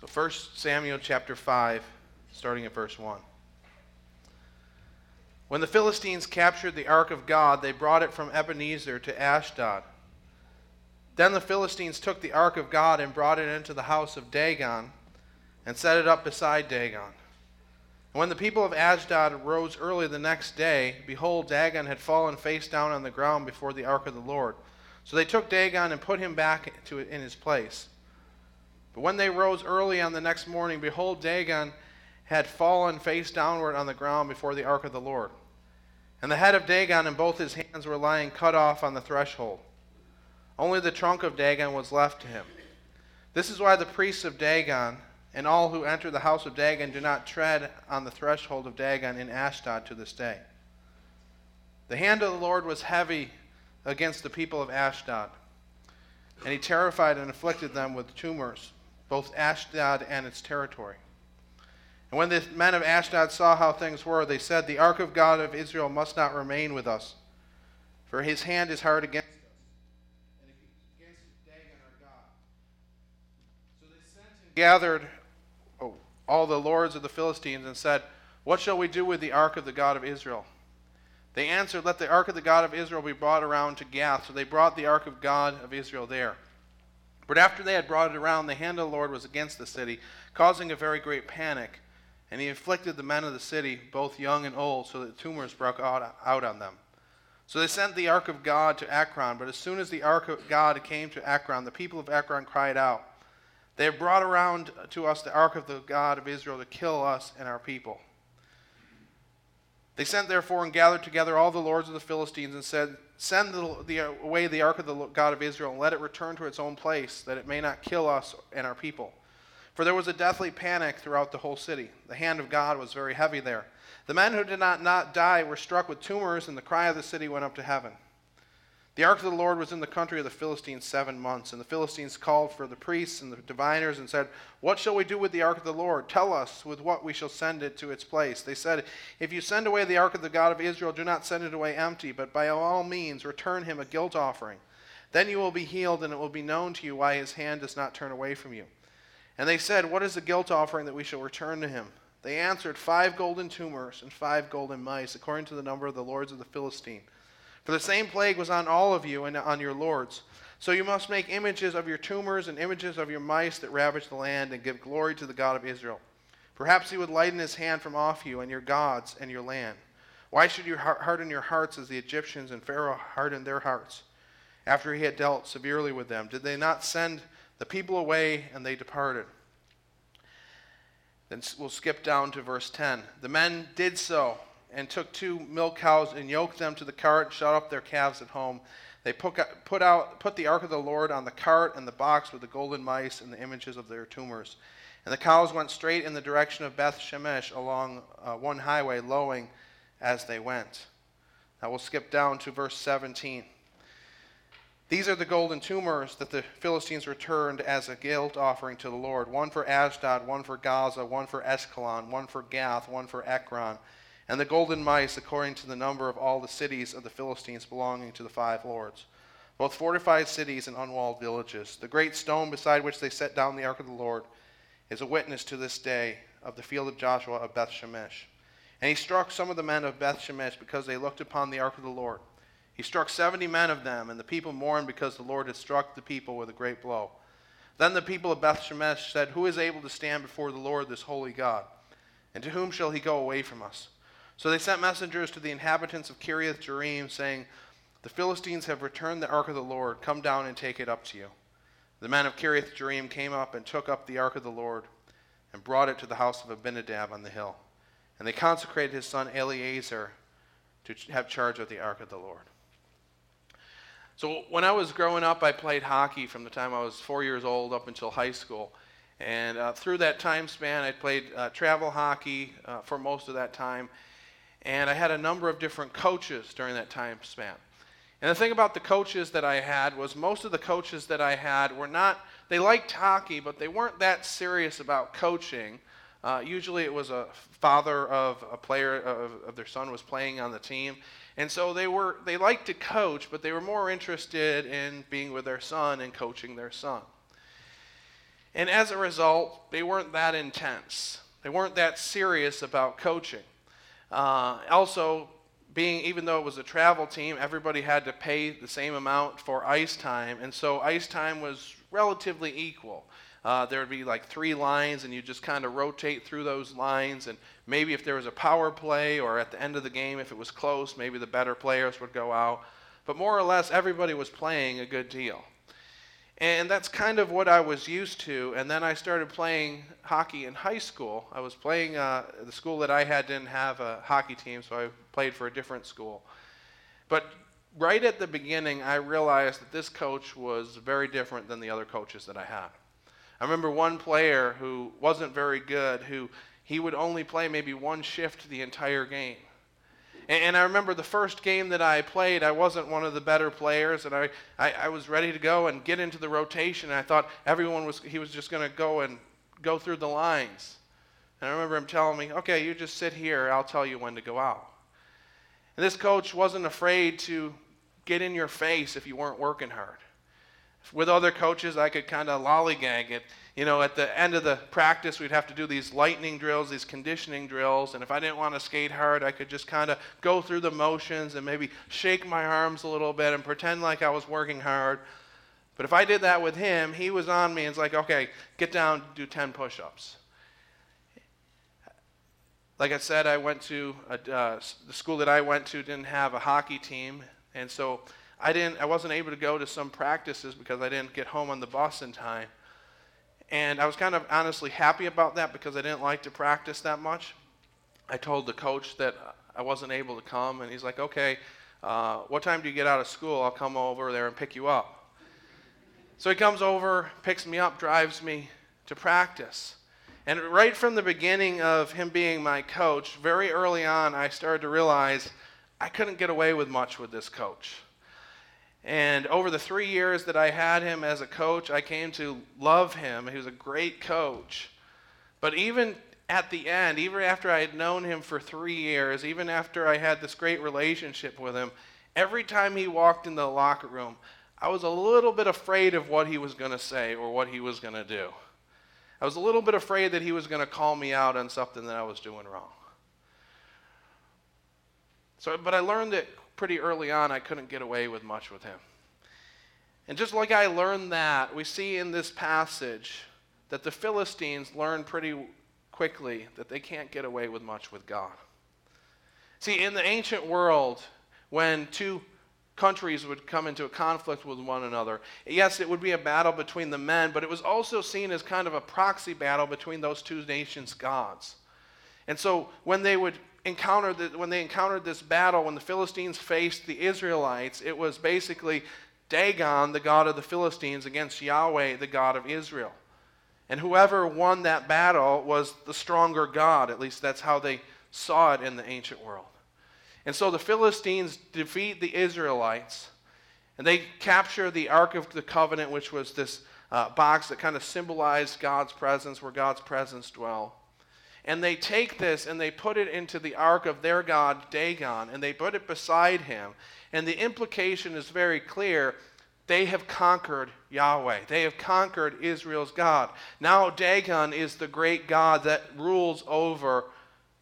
So 1 Samuel chapter 5, starting at verse 1. When the Philistines captured the ark of God, they brought it from Ebenezer to Ashdod. Then the Philistines took the ark of God and brought it into the house of Dagon and set it up beside Dagon. And when the people of Ashdod rose early the next day, behold, Dagon had fallen face down on the ground before the ark of the Lord. So they took Dagon and put him back to, in his place. But when they rose early on the next morning, behold, Dagon had fallen face downward on the ground before the ark of the Lord. And the head of Dagon and both his hands were lying cut off on the threshold. Only the trunk of Dagon was left to him. This is why the priests of Dagon and all who enter the house of Dagon do not tread on the threshold of Dagon in Ashdod to this day. The hand of the Lord was heavy against the people of Ashdod, and he terrified and afflicted them with tumors, both Ashdod and its territory. And when the men of Ashdod saw how things were, they said, The ark of God of Israel must not remain with us, for his hand is hard against us, and against Dagon our God. So they sent and gathered oh, all the lords of the Philistines and said, What shall we do with the ark of the God of Israel? They answered, Let the ark of the God of Israel be brought around to Gath. So they brought the ark of God of Israel there. But after they had brought it around, the hand of the Lord was against the city, causing a very great panic. And he afflicted the men of the city, both young and old, so that tumors broke out, out on them. So they sent the ark of God to Ekron, But as soon as the ark of God came to Ekron, the people of Ekron cried out, They have brought around to us the ark of the God of Israel to kill us and our people. They sent therefore and gathered together all the lords of the Philistines and said, Send the, the, away the ark of the God of Israel and let it return to its own place, that it may not kill us and our people. For there was a deathly panic throughout the whole city. The hand of God was very heavy there. The men who did not, not die were struck with tumors, and the cry of the city went up to heaven. The ark of the Lord was in the country of the Philistines seven months, and the Philistines called for the priests and the diviners and said, What shall we do with the ark of the Lord? Tell us with what we shall send it to its place. They said, If you send away the ark of the God of Israel, do not send it away empty, but by all means return him a guilt offering. Then you will be healed, and it will be known to you why his hand does not turn away from you. And they said, What is the guilt offering that we shall return to him? They answered, Five golden tumors and five golden mice, according to the number of the lords of the Philistine. For the same plague was on all of you and on your lords. So you must make images of your tumors and images of your mice that ravage the land and give glory to the God of Israel. Perhaps he would lighten his hand from off you and your gods and your land. Why should you harden your hearts as the Egyptians and Pharaoh hardened their hearts after he had dealt severely with them? Did they not send the people away and they departed? Then we'll skip down to verse 10. The men did so and took two milk cows and yoked them to the cart, and shut up their calves at home. They put, out, put the ark of the Lord on the cart and the box with the golden mice and the images of their tumors. And the cows went straight in the direction of Beth Shemesh along uh, one highway, lowing as they went. Now we'll skip down to verse 17. These are the golden tumors that the Philistines returned as a guilt offering to the Lord one for Ashdod, one for Gaza, one for Ashkelon, one for Gath, one for Ekron and the golden mice according to the number of all the cities of the Philistines belonging to the five lords, both fortified cities and unwalled villages. The great stone beside which they set down the ark of the Lord is a witness to this day of the field of Joshua of Beth Shemesh. And he struck some of the men of Beth Shemesh because they looked upon the ark of the Lord. He struck seventy men of them, and the people mourned because the Lord had struck the people with a great blow. Then the people of Beth Shemesh said, Who is able to stand before the Lord, this holy God? And to whom shall he go away from us? So they sent messengers to the inhabitants of Kiriath Jearim, saying, The Philistines have returned the ark of the Lord. Come down and take it up to you. The men of Kiriath Jearim came up and took up the ark of the Lord and brought it to the house of Abinadab on the hill. And they consecrated his son Eleazar to have charge of the ark of the Lord. So when I was growing up, I played hockey from the time I was four years old up until high school. And uh, through that time span, I played uh, travel hockey uh, for most of that time. And I had a number of different coaches during that time span. And the thing about the coaches that I had was most of the coaches that I had were not, they liked hockey, but they weren't that serious about coaching. Uh, usually it was a father of a player of, of, their son was playing on the team. And so they were they liked to coach, but they were more interested in being with their son and coaching their son. And as a result, they weren't that intense. They weren't that serious about coaching. Uh, also, being even though it was a travel team, everybody had to pay the same amount for ice time, and so ice time was relatively equal. Uh, there would be like three lines, and you just kind of rotate through those lines. And maybe if there was a power play, or at the end of the game, if it was close, maybe the better players would go out. But more or less, everybody was playing a good deal. And that's kind of what I was used to. And then I started playing hockey in high school. I was playing, uh, the school that I had didn't have a hockey team, so I played for a different school. But right at the beginning, I realized that this coach was very different than the other coaches that I had. I remember one player who wasn't very good, who he would only play maybe one shift the entire game. And, I remember the first game that I played, I wasn't one of the better players, and I, I, I was ready to go and get into the rotation. I thought everyone was, he was just going to go and go through the lines. And I remember him telling me, okay, you just sit here, I'll tell you when to go out. And this coach wasn't afraid to get in your face if you weren't working hard. With other coaches, I could kind of lollygag it. You know, at the end of the practice, we'd have to do these lightning drills, these conditioning drills, and if I didn't want to skate hard, I could just kind of go through the motions and maybe shake my arms a little bit and pretend like I was working hard. But if I did that with him, he was on me and it's like, okay, get down, do 10 push ups. Like I said, I went to a, uh, the school that I went to didn't have a hockey team, and so I didn't I wasn't able to go to some practices because I didn't get home on the bus in time. And I was kind of honestly happy about that because I didn't like to practice that much. I told the coach that I wasn't able to come, and he's like, okay, uh, what time do you get out of school? I'll come over there and pick you up. So he comes over, picks me up, drives me to practice. And right from the beginning of him being my coach, very early on, I started to realize I couldn't get away with much with this coach. And over the three years that I had him as a coach, I came to love him. He was a great coach. But even at the end, even after I had known him for three years, even after I had this great relationship with him, every time he walked in the locker room, I was a little bit afraid of what he was going to say or what he was going to do. I was a little bit afraid that he was going to call me out on something that I was doing wrong. So, but I learned that pretty early on, I couldn't get away with much with him. And just like I learned that, we see in this passage that the Philistines learn pretty quickly that they can't get away with much with God. See, in the ancient world, when two countries would come into a conflict with one another, yes, it would be a battle between the men, but it was also seen as kind of a proxy battle between those two nations' gods. And so when they would encountered the, when they encountered this battle, when the Philistines faced the Israelites, it was basically Dagon, the god of the Philistines, against Yahweh, the God of Israel. And whoever won that battle was the stronger God. At least that's how they saw it in the ancient world. And so the Philistines defeat the Israelites, and they capture the Ark of the Covenant, which was this uh, box that kind of symbolized God's presence, where God's presence dwelled. And they take this and they put it into the ark of their god Dagon, and they put it beside him. And the implication is very clear. They have conquered Yahweh. They have conquered Israel's God. Now Dagon is the great God that rules over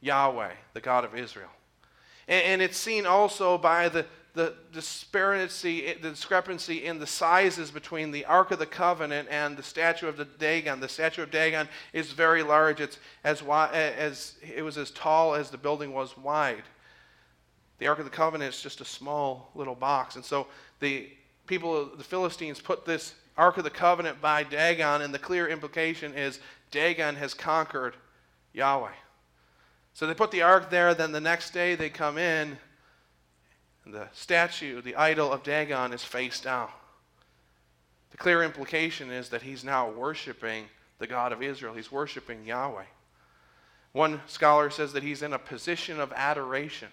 Yahweh, the God of Israel. And, and it's seen also by the, the disparity, the discrepancy in the sizes between the Ark of the Covenant and the statue of the Dagon. The statue of Dagon is very large. It's as, wide, as it was as tall as the building was wide. The Ark of the Covenant is just a small little box, and so the people, the Philistines, put this Ark of the Covenant by Dagon, and the clear implication is Dagon has conquered Yahweh. So they put the ark there. Then the next day they come in the statue, the idol of Dagon, is face down. The clear implication is that he's now worshiping the God of Israel. He's worshiping Yahweh. One scholar says that he's in a position of adoration.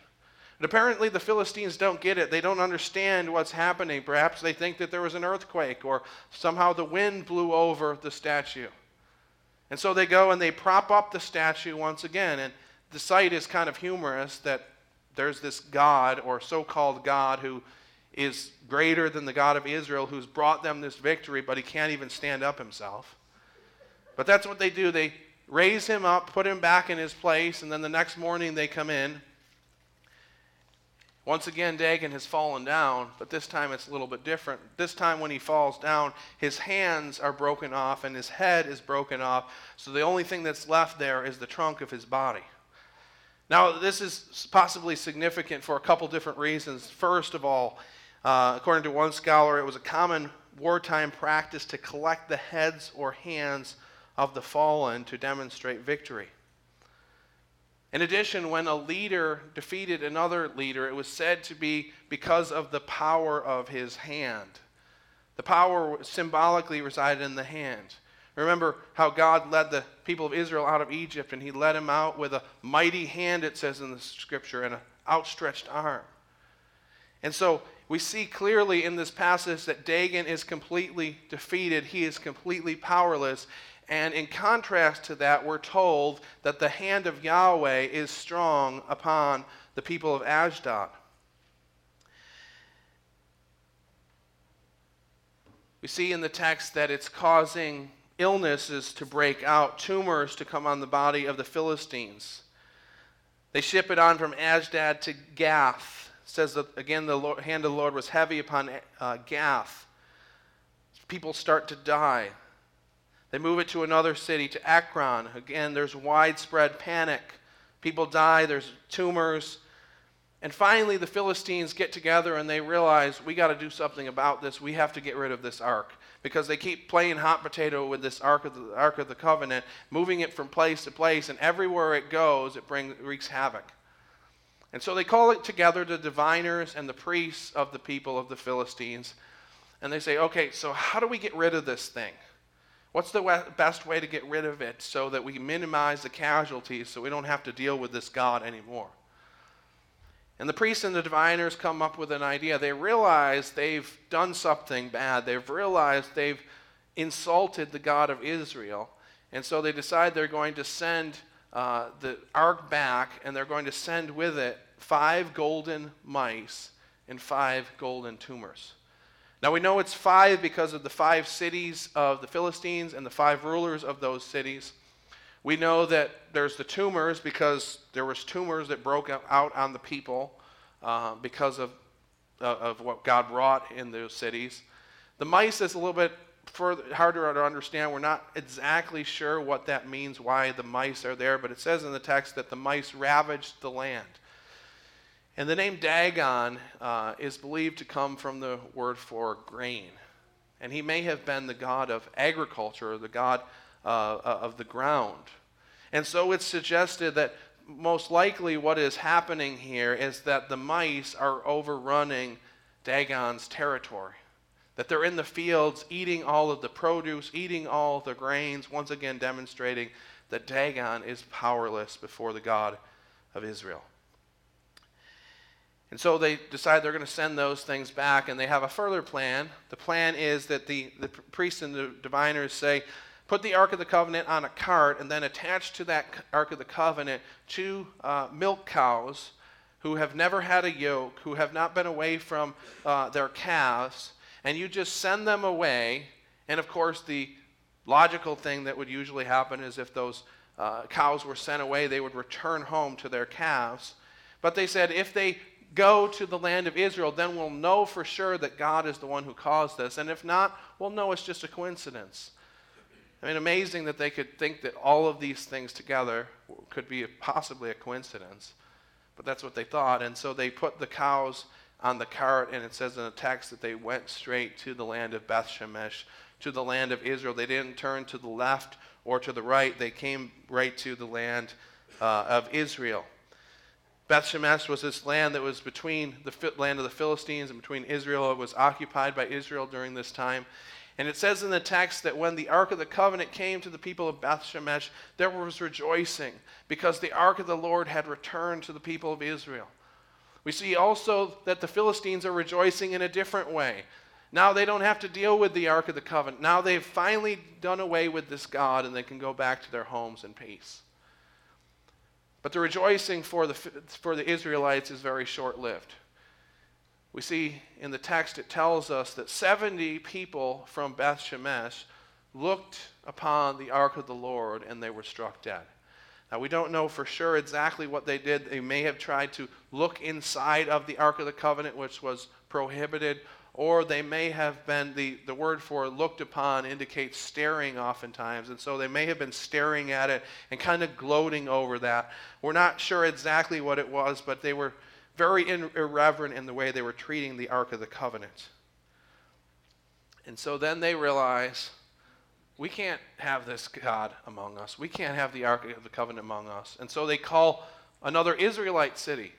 But apparently, the Philistines don't get it. They don't understand what's happening. Perhaps they think that there was an earthquake or somehow the wind blew over the statue. And so they go and they prop up the statue once again. And the sight is kind of humorous that there's this God or so called God who is greater than the God of Israel who's brought them this victory, but he can't even stand up himself. But that's what they do. They raise him up, put him back in his place, and then the next morning they come in. Once again, Dagon has fallen down, but this time it's a little bit different. This time, when he falls down, his hands are broken off and his head is broken off. So the only thing that's left there is the trunk of his body. Now, this is possibly significant for a couple different reasons. First of all, uh, according to one scholar, it was a common wartime practice to collect the heads or hands of the fallen to demonstrate victory. In addition, when a leader defeated another leader, it was said to be because of the power of his hand. The power symbolically resided in the hand. Remember how God led the people of Israel out of Egypt, and he led them out with a mighty hand, it says in the scripture, and an outstretched arm. And so we see clearly in this passage that Dagon is completely defeated, he is completely powerless. And in contrast to that, we're told that the hand of Yahweh is strong upon the people of Ashdod. We see in the text that it's causing illnesses to break out, tumors to come on the body of the Philistines. They ship it on from Ashdod to Gath. It says that again the Lord, hand of the Lord was heavy upon uh, Gath. People start to die. They move it to another city, to Ekron. Again, there's widespread panic. People die, there's tumors. And finally, the Philistines get together and they realize we got to do something about this. We have to get rid of this ark because they keep playing hot potato with this ark of the, ark of the covenant, moving it from place to place, and everywhere it goes, it brings, wreaks havoc. And so they call it together the diviners and the priests of the people of the Philistines. And they say, okay, so how do we get rid of this thing? What's the best way to get rid of it so that we minimize the casualties so we don't have to deal with this God anymore? And the priests and the diviners come up with an idea. They realize they've done something bad, they've realized they've insulted the God of Israel. And so they decide they're going to send uh, the ark back, and they're going to send with it five golden mice and five golden tumors. Now we know it's five because of the five cities of the Philistines and the five rulers of those cities. We know that there's the tumors because there was tumors that broke out on the people uh, because of, uh, of what God wrought in those cities. The mice is a little bit further, harder to understand. We're not exactly sure what that means, why the mice are there, but it says in the text that the mice ravaged the land. And the name Dagon uh, is believed to come from the word for grain. And he may have been the god of agriculture, the god uh, uh, of the ground. And so it's suggested that most likely what is happening here is that the mice are overrunning Dagon's territory. That they're in the fields eating all of the produce, eating all the grains, once again demonstrating that Dagon is powerless before the God of Israel. And so they decide they're going to send those things back, and they have a further plan. The plan is that the, the priests and the diviners say, put the Ark of the Covenant on a cart, and then attach to that Ark of the Covenant two uh, milk cows who have never had a yoke, who have not been away from uh, their calves, and you just send them away. And of course, the logical thing that would usually happen is if those uh, cows were sent away, they would return home to their calves. But they said if they go to the land of Israel, then we'll know for sure that God is the one who caused this. And if not, we'll know it's just a coincidence. I mean, amazing that they could think that all of these things together could be possibly a coincidence. But that's what they thought. And so they put the cows on the cart, and it says in the text that they went straight to the land of Beth Shemesh, to the land of Israel. They didn't turn to the left or to the right, they came right to the land uh, of Israel. Beth Shemesh was this land that was between the land of the Philistines and between Israel. It was occupied by Israel during this time. And it says in the text that when the Ark of the Covenant came to the people of Beth Shemesh, there was rejoicing because the Ark of the Lord had returned to the people of Israel. We see also that the Philistines are rejoicing in a different way. Now they don't have to deal with the Ark of the Covenant. Now they've finally done away with this God and they can go back to their homes in peace. But the rejoicing for the, for the Israelites is very short lived. We see in the text, it tells us that 70 people from Beth Shemesh looked upon the ark of the Lord and they were struck dead. Now, we don't know for sure exactly what they did. They may have tried to look inside of the Ark of the Covenant, which was prohibited, or they may have been, the, the word for looked upon indicates staring oftentimes, and so they may have been staring at it and kind of gloating over that. We're not sure exactly what it was, but they were very irreverent in the way they were treating the Ark of the Covenant. And so then they realize we can't have this God among us. We can't have the Ark of the Covenant among us. And so they call another Israelite city.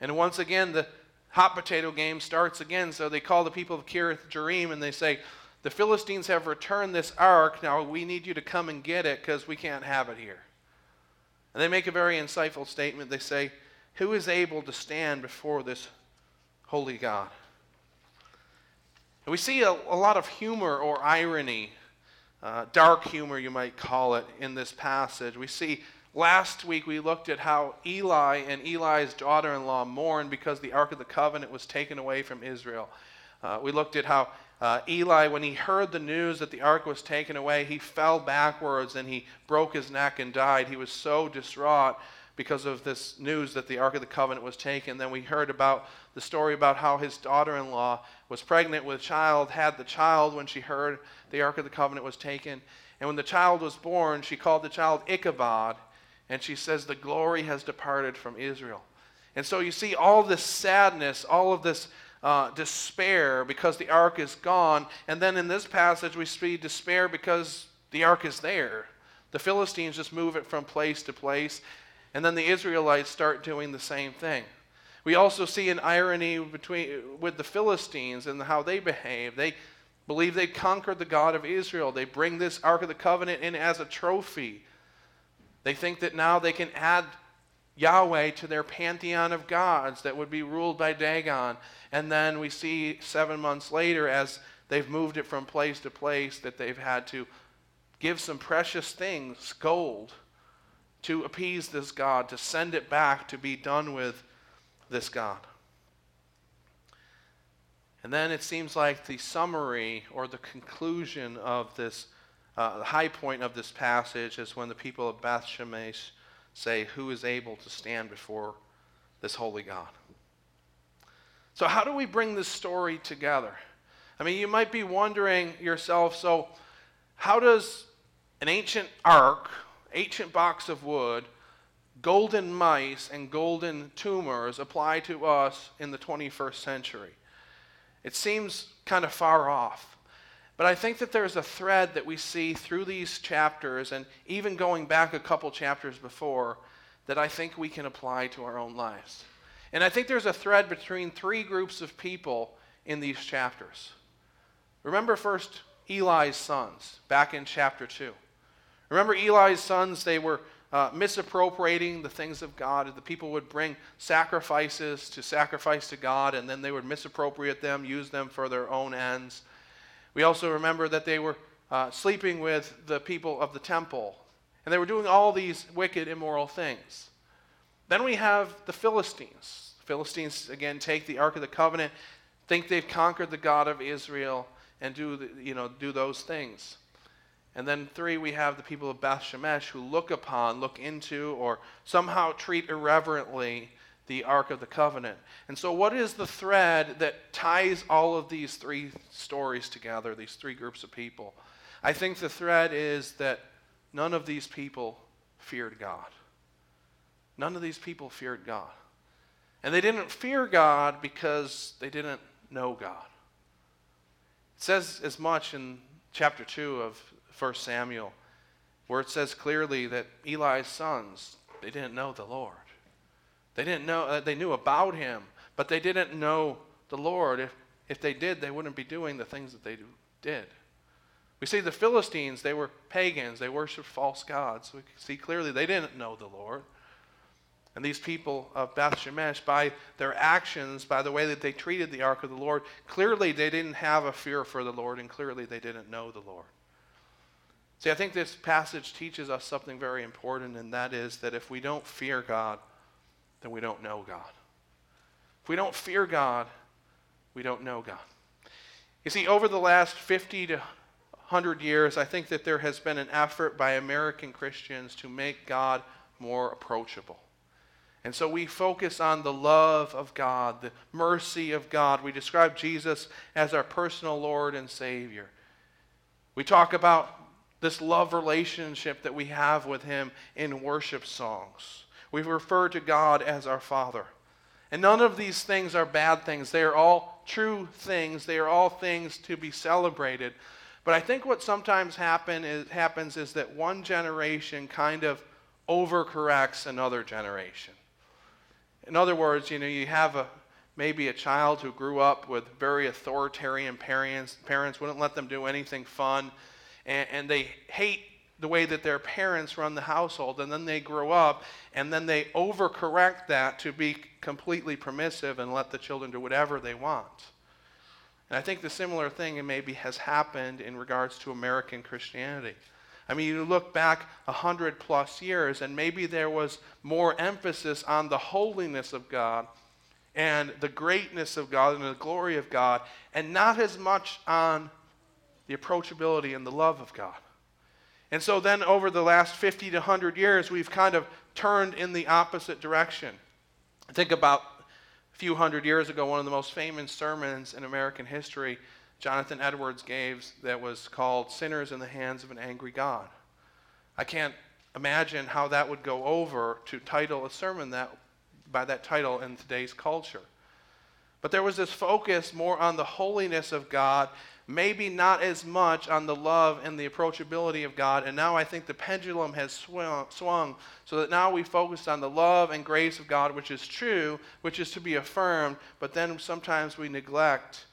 And once again, the hot potato game starts again. So they call the people of Kiriath Jearim and they say, The Philistines have returned this ark. Now we need you to come and get it because we can't have it here. And they make a very insightful statement. They say, Who is able to stand before this holy God? And we see a, a lot of humor or irony uh, dark humor, you might call it, in this passage. We see last week we looked at how Eli and Eli's daughter in law mourned because the Ark of the Covenant was taken away from Israel. Uh, we looked at how uh, Eli, when he heard the news that the ark was taken away, he fell backwards and he broke his neck and died. He was so distraught because of this news that the Ark of the Covenant was taken. Then we heard about the story about how his daughter in law was pregnant with a child, had the child when she heard the Ark of the Covenant was taken. And when the child was born, she called the child Ichabod, and she says, The glory has departed from Israel. And so you see all this sadness, all of this uh, despair because the ark is gone. And then in this passage, we see despair because the ark is there. The Philistines just move it from place to place. And then the Israelites start doing the same thing. We also see an irony between, with the Philistines and how they behave. They believe they conquered the God of Israel. They bring this Ark of the Covenant in as a trophy. They think that now they can add Yahweh to their pantheon of gods that would be ruled by Dagon. And then we see seven months later, as they've moved it from place to place, that they've had to give some precious things, gold, to appease this God, to send it back to be done with this God. And then it seems like the summary or the conclusion of this, uh, the high point of this passage is when the people of Beth Shemesh say, Who is able to stand before this holy God? So, how do we bring this story together? I mean, you might be wondering yourself so, how does an ancient ark ancient box of wood, golden mice, and golden tumors apply to us in the 21st century? It seems kind of far off. But I think that there's a thread that we see through these chapters, and even going back a couple chapters before, that I think we can apply to our own lives. And I think there's a thread between three groups of people in these chapters. Remember first Eli's sons, back in chapter 2. Remember Eli's sons, they were uh, misappropriating the things of God. The people would bring sacrifices to sacrifice to God, and then they would misappropriate them, use them for their own ends. We also remember that they were uh, sleeping with the people of the temple, and they were doing all these wicked, immoral things. Then we have the Philistines. Philistines, again, take the Ark of the Covenant, think they've conquered the God of Israel, and do, the, you know, do those things. And then three, we have the people of Beth Shemesh who look upon, look into, or somehow treat irreverently the Ark of the Covenant. And so, what is the thread that ties all of these three stories together, these three groups of people? I think the thread is that none of these people feared God. None of these people feared God. And they didn't fear God because they didn't know God. It says as much in chapter 2 of 1 Samuel, where it says clearly that Eli's sons, they didn't know the Lord. They didn't know, uh, they knew about him, but they didn't know the Lord. If, if they did, they wouldn't be doing the things that they did. We see the Philistines, they were pagans, they worshiped false gods. We see clearly they didn't know the Lord. And these people of Beth Shemesh, by their actions, by the way that they treated the ark of the Lord, clearly they didn't have a fear for the Lord, and clearly they didn't know the Lord. See, I think this passage teaches us something very important, and that is that if we don't fear God, then we don't know God. If we don't fear God, we don't know God. You see, over the last 50 to hundred years, I think that there has been an effort by American Christians to make God more approachable. And so we focus on the love of God, the mercy of God. We describe Jesus as our personal Lord and Savior. We talk about this love relationship that we have with Him in worship songs. We refer to God as our Father. And none of these things are bad things. They are all true things. They are all things to be celebrated. But I think what sometimes happen is, happens is that one generation kind of overcorrects another generation. In other words, you know, you have a maybe a child who grew up with very authoritarian parents, parents wouldn't let them do anything fun, and, and they hate the way that their parents run the household, and then they grow up, and then they overcorrect that to be completely permissive and let the children do whatever they want. And I think the similar thing maybe has happened in regards to American Christianity. I mean, you look back a hundred plus years, and maybe there was more emphasis on the holiness of God and the greatness of God and the glory of God, and not as much on the approachability and the love of God. And so then, over the last 50 to 100 years, we've kind of turned in the opposite direction. Think about a few hundred years ago, one of the most famous sermons in American history Jonathan Edwards gave that was called Sinners in the Hands of an Angry God. I can't imagine how that would go over to title a sermon that, by that title in today's culture. But there was this focus more on the holiness of God, maybe not as much on the love and the approachability of God. And now I think the pendulum has swung, swung so that now we focus on the love and grace of God, which is true, which is to be affirmed, but then sometimes we neglect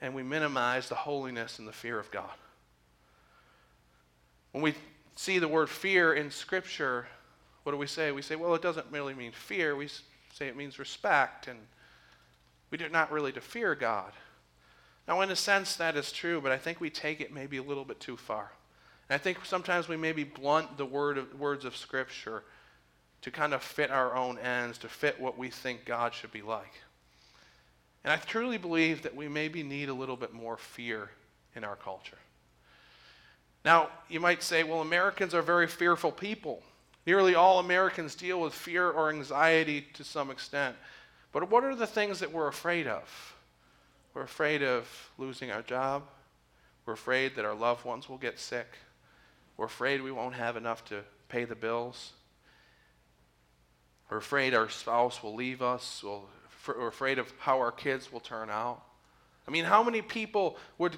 and we minimize the holiness and the fear of God. When we see the word fear in Scripture, what do we say? We say, well, it doesn't really mean fear. We say it means respect, and we do not really to fear God. Now, in a sense, that is true, but I think we take it maybe a little bit too far. And I think sometimes we maybe blunt the word of, words of Scripture to kind of fit our own ends, to fit what we think God should be like. And I truly believe that we maybe need a little bit more fear in our culture. Now, you might say, well, Americans are very fearful people. Nearly all Americans deal with fear or anxiety to some extent. But what are the things that we're afraid of? We're afraid of losing our job. We're afraid that our loved ones will get sick. We're afraid we won't have enough to pay the bills. We're afraid our spouse will leave us, we're afraid of how our kids will turn out. I mean, how many people would,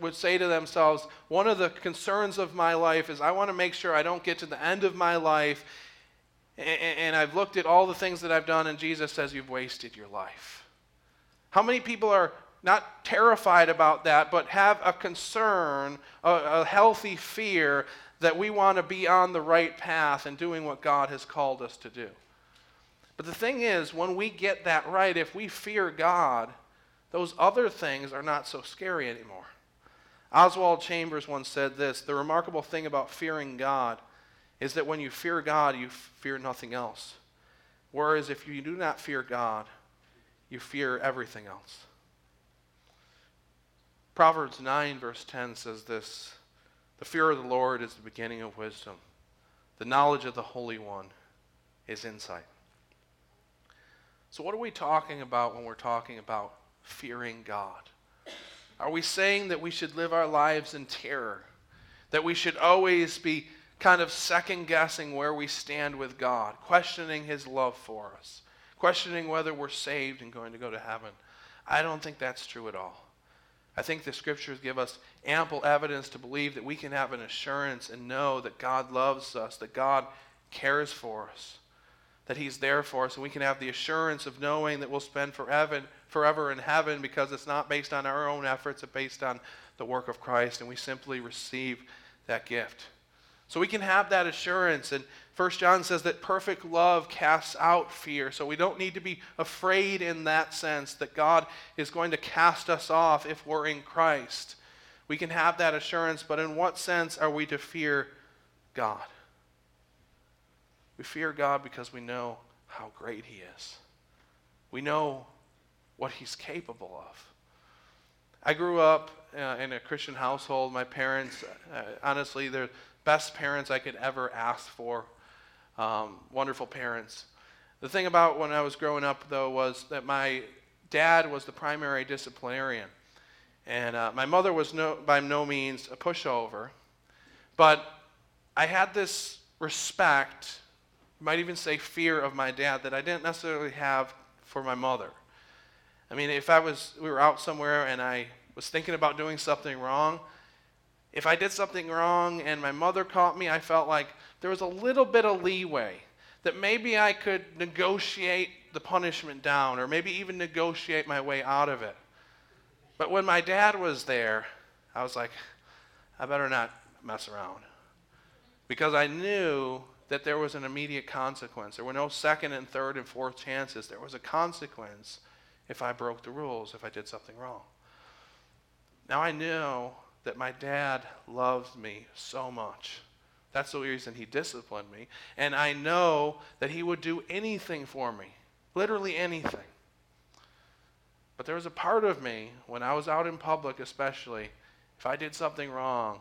would say to themselves, one of the concerns of my life is I want to make sure I don't get to the end of my life and, and I've looked at all the things that I've done and Jesus says you've wasted your life. How many people are not terrified about that, but have a concern, a, a healthy fear that we want to be on the right path and doing what God has called us to do? But the thing is, when we get that right, if we fear God, those other things are not so scary anymore. Oswald Chambers once said this The remarkable thing about fearing God is that when you fear God, you fear nothing else. Whereas if you do not fear God, you fear everything else. Proverbs 9, verse 10 says this The fear of the Lord is the beginning of wisdom, the knowledge of the Holy One is insight. So, what are we talking about when we're talking about fearing God? Are we saying that we should live our lives in terror? That we should always be kind of second guessing where we stand with God, questioning His love for us, questioning whether we're saved and going to go to heaven? I don't think that's true at all. I think the scriptures give us ample evidence to believe that we can have an assurance and know that God loves us, that God cares for us that He's there for us, and we can have the assurance of knowing that we'll spend forever, forever in heaven because it's not based on our own efforts, it's based on the work of Christ, and we simply receive that gift. So we can have that assurance. And First John says that perfect love casts out fear. So we don't need to be afraid in that sense that God is going to cast us off if we're in Christ. We can have that assurance, but in what sense are we to fear God? We fear God because we know how great He is. We know what He's capable of. I grew up uh, in a Christian household. My parents, uh, honestly, they're best parents I could ever ask for. Um, wonderful parents. The thing about when I was growing up, though, was that my dad was the primary disciplinarian. And uh, my mother was no, by no means a pushover. But I had this respect, might even say fear of my dad that I didn't necessarily have for my mother. I mean, if I was, we were out somewhere and I was thinking about doing something wrong, if I did something wrong and my mother caught me, I felt like there was a little bit of leeway that maybe I could negotiate the punishment down or maybe even negotiate my way out of it. But when my dad was there, I was like, I better not mess around. Because I knew that there was an immediate consequence. There were no second and third and fourth chances. There was a consequence if I broke the rules, if I did something wrong. Now I knew that my dad loved me so much. That's the reason he disciplined me. And I know that he would do anything for me, literally anything. But there was a part of me, when I was out in public especially, if I did something wrong,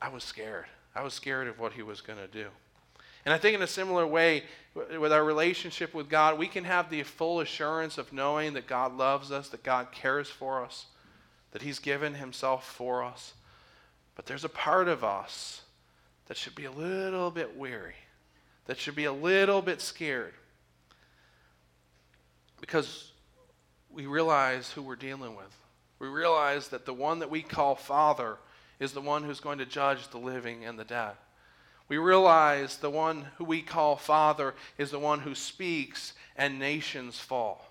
I was scared. I was scared of what he was going to do. And I think in a similar way, with our relationship with God, we can have the full assurance of knowing that God loves us, that God cares for us, that He's given Himself for us. But there's a part of us that should be a little bit weary, that should be a little bit scared. Because we realize who we're dealing with. We realize that the one that we call Father is the one who's going to judge the living and the dead. We realize the one who we call Father is the one who speaks and nations fall.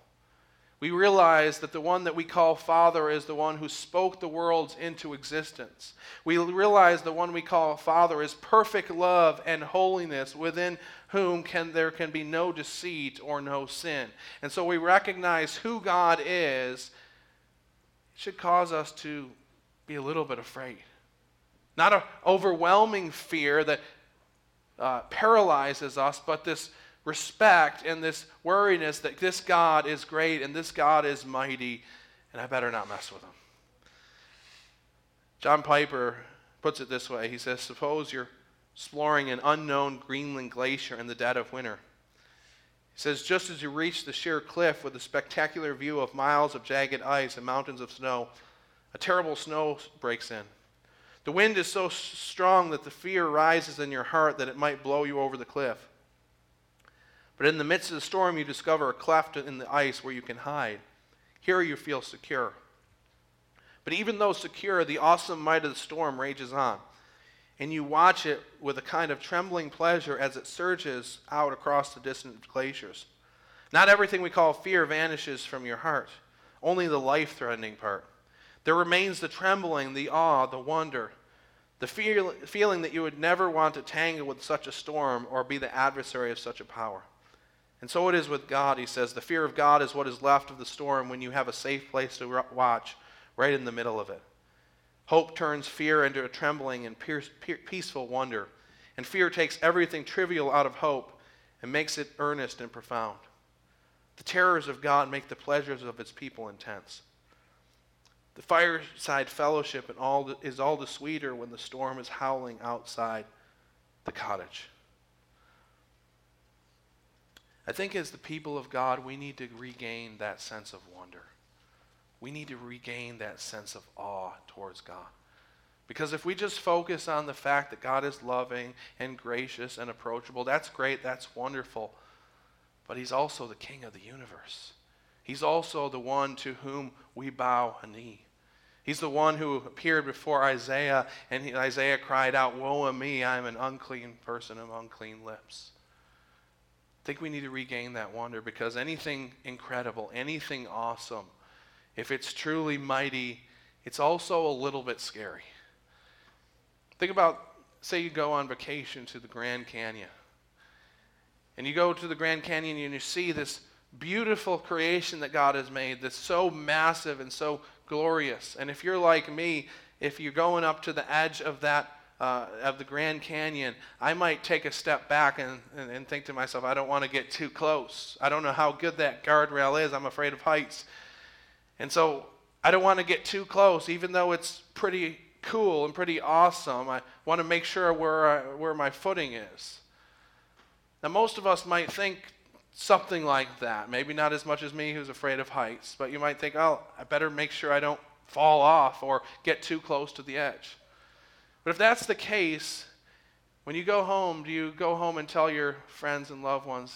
We realize that the one that we call Father is the one who spoke the worlds into existence. We realize the one we call Father is perfect love and holiness, within whom can, there can be no deceit or no sin. And so we recognize who God is. It should cause us to be a little bit afraid. Not an overwhelming fear that uh, paralyzes us, but this respect and this worriness that this God is great and this God is mighty, and I better not mess with him. John Piper puts it this way He says, Suppose you're exploring an unknown Greenland glacier in the dead of winter. He says, Just as you reach the sheer cliff with a spectacular view of miles of jagged ice and mountains of snow, a terrible snow breaks in. The wind is so strong that the fear rises in your heart that it might blow you over the cliff. But in the midst of the storm, you discover a cleft in the ice where you can hide. Here you feel secure. But even though secure, the awesome might of the storm rages on. And you watch it with a kind of trembling pleasure as it surges out across the distant glaciers. Not everything we call fear vanishes from your heart, only the life threatening part. There remains the trembling, the awe, the wonder, the feel, feeling that you would never want to tangle with such a storm or be the adversary of such a power. And so it is with God, he says. The fear of God is what is left of the storm when you have a safe place to watch right in the middle of it. Hope turns fear into a trembling and peaceful wonder. And fear takes everything trivial out of hope and makes it earnest and profound. The terrors of God make the pleasures of its people intense. The fireside fellowship is all the sweeter when the storm is howling outside the cottage. I think as the people of God, we need to regain that sense of wonder. We need to regain that sense of awe towards God. Because if we just focus on the fact that God is loving and gracious and approachable, that's great, that's wonderful. But He's also the King of the universe. He's also the one to whom we bow a knee. He's the one who appeared before Isaiah, and Isaiah cried out, Woe is me, I am an unclean person of unclean lips. I think we need to regain that wonder because anything incredible, anything awesome, if it's truly mighty, it's also a little bit scary. Think about, say, you go on vacation to the Grand Canyon. And you go to the Grand Canyon and you see this beautiful creation that God has made that's so massive and so glorious. And if you're like me, if you're going up to the edge of that uh, of the Grand Canyon, I might take a step back and, and, and think to myself, I don't want to get too close. I don't know how good that guardrail is. I'm afraid of heights. And so I don't want to get too close, even though it's pretty cool and pretty awesome. I want to make sure where, I, where my footing is. Now, most of us might think something like that. Maybe not as much as me, who's afraid of heights, but you might think, oh, I better make sure I don't fall off or get too close to the edge. But if that's the case, when you go home, do you go home and tell your friends and loved ones,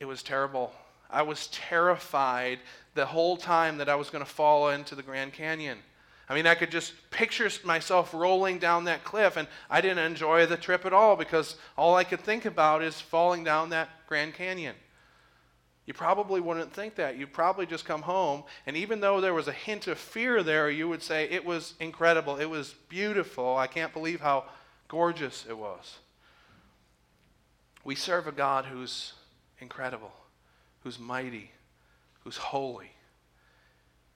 it was terrible? I was terrified the whole time that I was going to fall into the Grand Canyon. I mean, I could just picture myself rolling down that cliff, and I didn't enjoy the trip at all because all I could think about is falling down that Grand Canyon. You probably wouldn't think that. You'd probably just come home, and even though there was a hint of fear there, you would say, It was incredible. It was beautiful. I can't believe how gorgeous it was. We serve a God who's incredible, who's mighty, who's holy.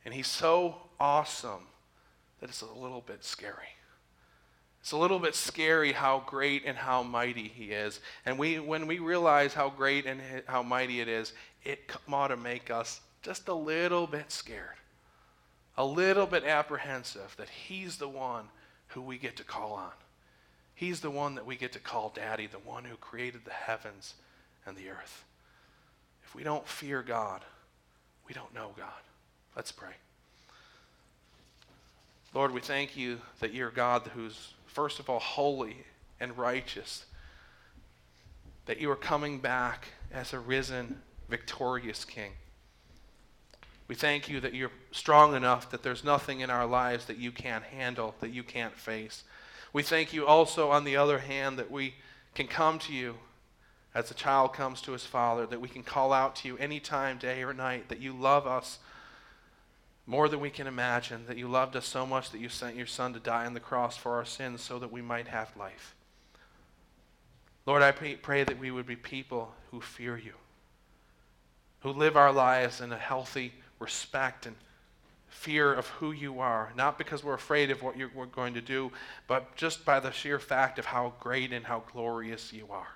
And He's so awesome that it's a little bit scary. It's a little bit scary how great and how mighty he is. And we, when we realize how great and how mighty it is, it ought to make us just a little bit scared, a little bit apprehensive that he's the one who we get to call on. He's the one that we get to call daddy, the one who created the heavens and the earth. If we don't fear God, we don't know God. Let's pray. Lord, we thank you that you're God who's, first of all, holy and righteous, that you are coming back as a risen, victorious King. We thank you that you're strong enough that there's nothing in our lives that you can't handle, that you can't face. We thank you also, on the other hand, that we can come to you as a child comes to his father, that we can call out to you any time, day or night, that you love us more than we can imagine, that you loved us so much that you sent your Son to die on the cross for our sins so that we might have life. Lord, I pray that we would be people who fear you, who live our lives in a healthy respect and fear of who you are, not because we're afraid of what you're, we're going to do, but just by the sheer fact of how great and how glorious you are.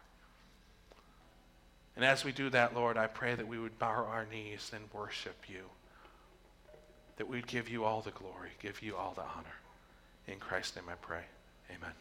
And as we do that, Lord, I pray that we would bow our knees and worship you that we'd give you all the glory, give you all the honor. In Christ's name I pray. Amen.